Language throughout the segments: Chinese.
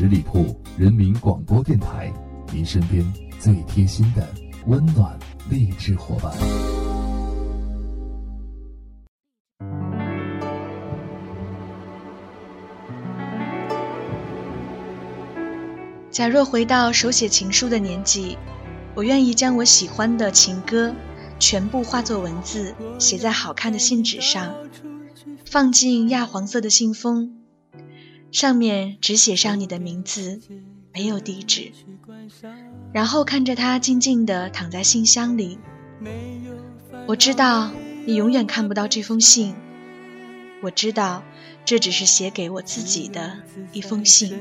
十里铺人民广播电台，您身边最贴心的温暖励志伙伴。假若回到手写情书的年纪，我愿意将我喜欢的情歌全部化作文字，写在好看的信纸上，放进亚黄色的信封，上面只写上你的名字，没有地址。然后看着它静静地躺在信箱里，我知道你永远看不到这封信，我知道这只是写给我自己的一封信。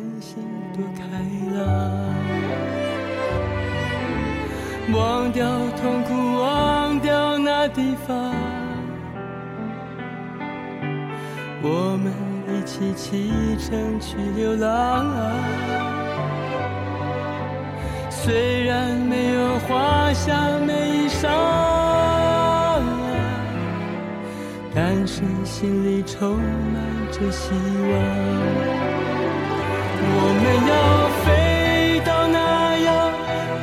忘掉痛苦，忘掉那地方，我们起启程去流浪。虽然没有华厦美衣裳，但是心里充满着希望。我们要飞到那遥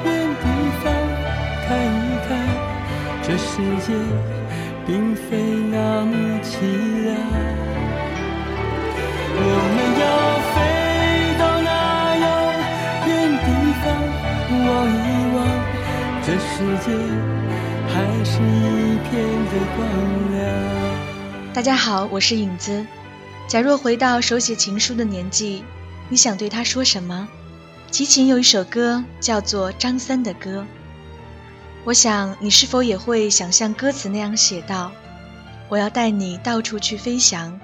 远地方，看一看这世界并非那么凄凉。世界还是一片的光亮。大家好，我是影子。假若回到手写情书的年纪。你想对他说什么？齐秦有一首歌叫做《张三的歌》，我想你是否也会想像歌词那样写道：“我要带你到处去飞翔，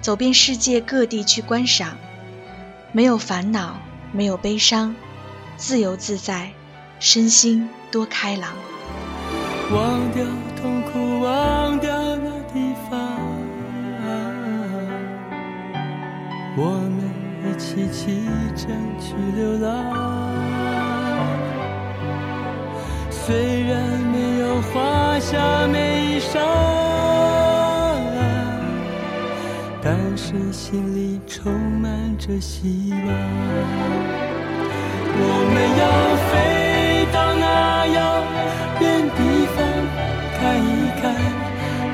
走遍世界各地去观赏，没有烦恼，没有悲伤，自由自在，身心多开朗。”忘掉痛苦，忘掉那地方，我们。一起启程去流浪，虽然没有华厦美衣裳，但是心里充满着希望。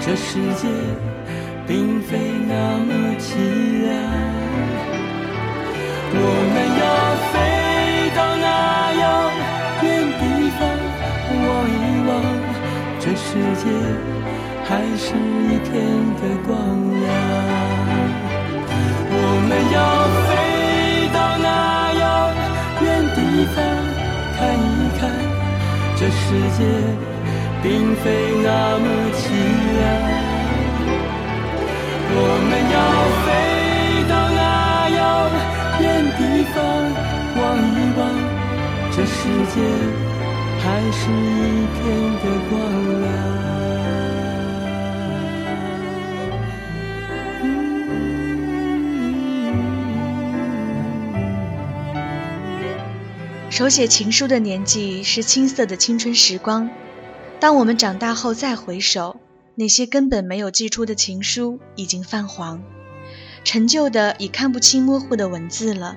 这世界并非那么凄凉。我们要飞到那遥远地方，望一望这世界还是一片的光亮。我们要飞到那遥远地方，看一看这世界并非那么凄凉。我们要飞到那遥远。地方望一望，这世界还是一片的光亮。手写情书的年纪是青涩的青春时光，当我们长大后再回首，那些根本没有寄出的情书已经泛黄。陈旧的已看不清模糊的文字了。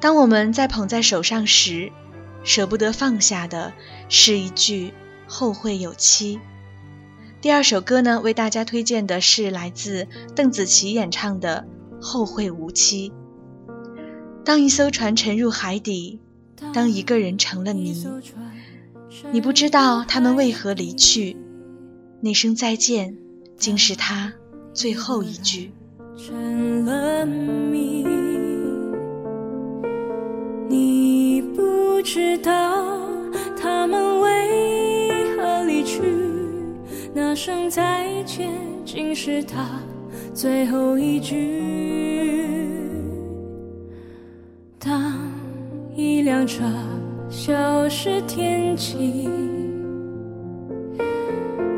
当我们在捧在手上时，舍不得放下的是一句“后会有期”。第二首歌呢，为大家推荐的是来自邓紫棋演唱的《后会无期》。当一艘船沉入海底，当一个人成了谜，你不知道他们为何离去，那声再见，竟是他最后一句。成了谜，你不知道他们为何离去，那声再见竟是他最后一句。当一辆车消失天际，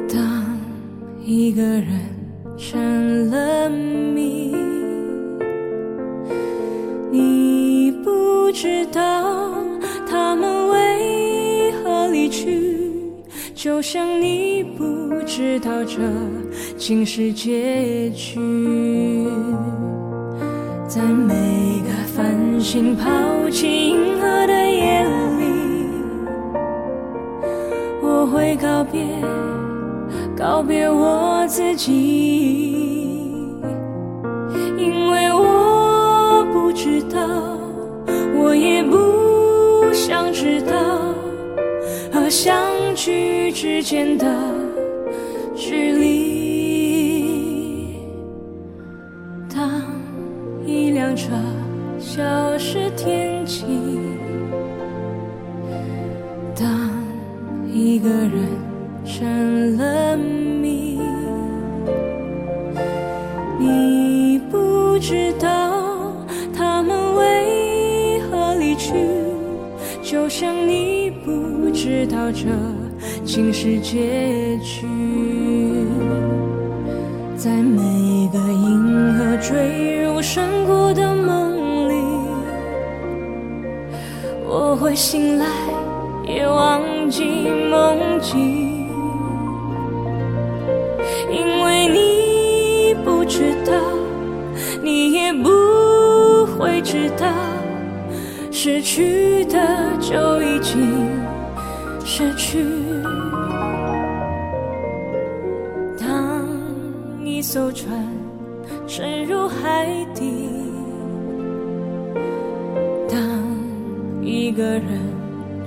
当一个人。成了谜，你不知道他们为何离去，就像你不知道这竟是结局，在每个繁。星抛弃会告别，告别我自己，因为我不知道，我也不想知道，和相聚之间的距离。当一辆车。消失天际，一个人成了谜，你不知道他们为何离去，就像你不知道这竟是结局，在每一个银河坠入山谷的梦里。我会醒来，也忘记梦境，因为你不知道，你也不会知道，失去的就已经失去。当一艘船沉入海底。当一个人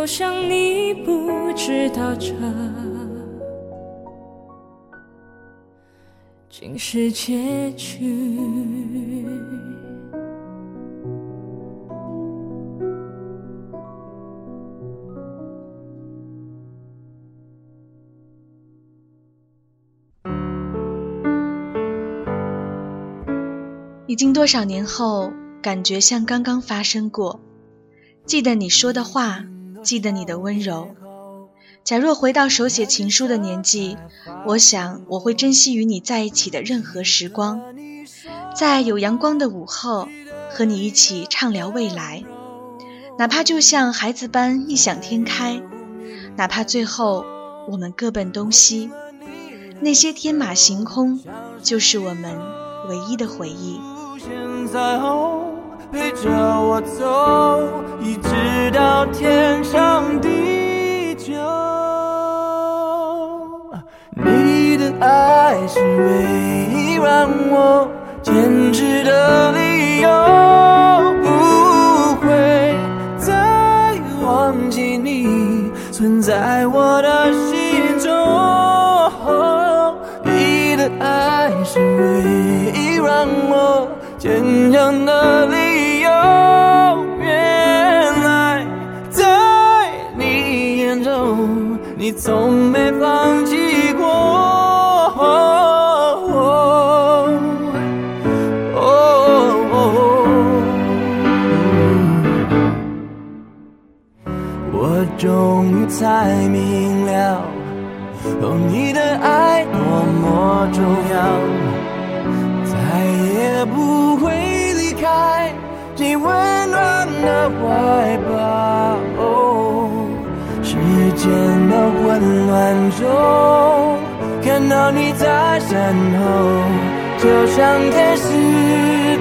就像你不知道这竟是结局。已经多少年后，感觉像刚刚发生过。记得你说的话，记得你的温柔。假若回到手写情书的年纪，我想我会珍惜与你在一起的任何时光，在有阳光的午后，和你一起畅聊未来，哪怕就像孩子般异想天开，哪怕最后我们各奔东西，那些天马行空，就是我们唯一的回忆。陪着我走，一直到天长地久。你的爱是唯一让我坚持的理由，不会再忘记你存在我的心中。你的爱是唯一让我。坚强的你眼中，你从没放弃过。我终于才明了，哦，你的爱多么重要。再也不会离开你温暖的怀抱。时间的混乱中，看到你在身后，就像天使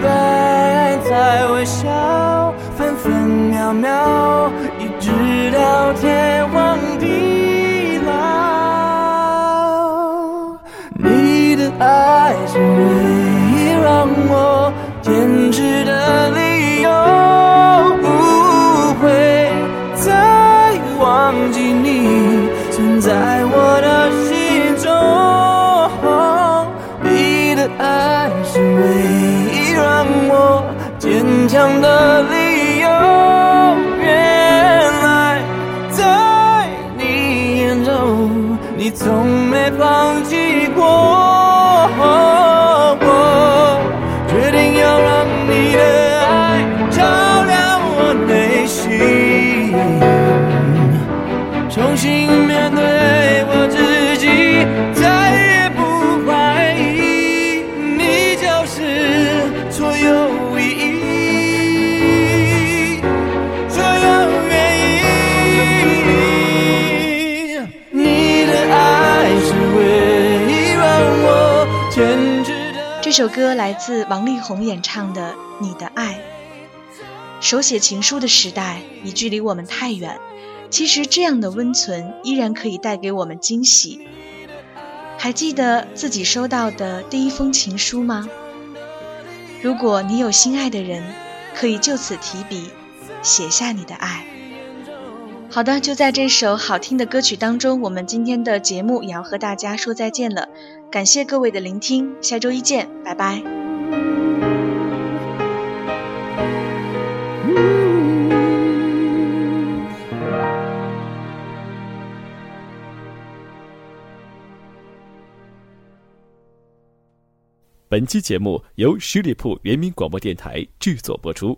般在微笑，分分秒秒，一直到天荒地老。你的爱是唯一。让我坚持的理由，不会再忘记的理由。原来在你眼中。你从这首歌来自王力宏演唱的《你的爱》。手写情书的时代已距离我们太远，其实这样的温存依然可以带给我们惊喜。还记得自己收到的第一封情书吗？如果你有心爱的人，可以就此提笔，写下你的爱。好的，就在这首好听的歌曲当中，我们今天的节目也要和大家说再见了。感谢各位的聆听，下周一见，拜拜。本期节目由十里铺人民广播电台制作播出。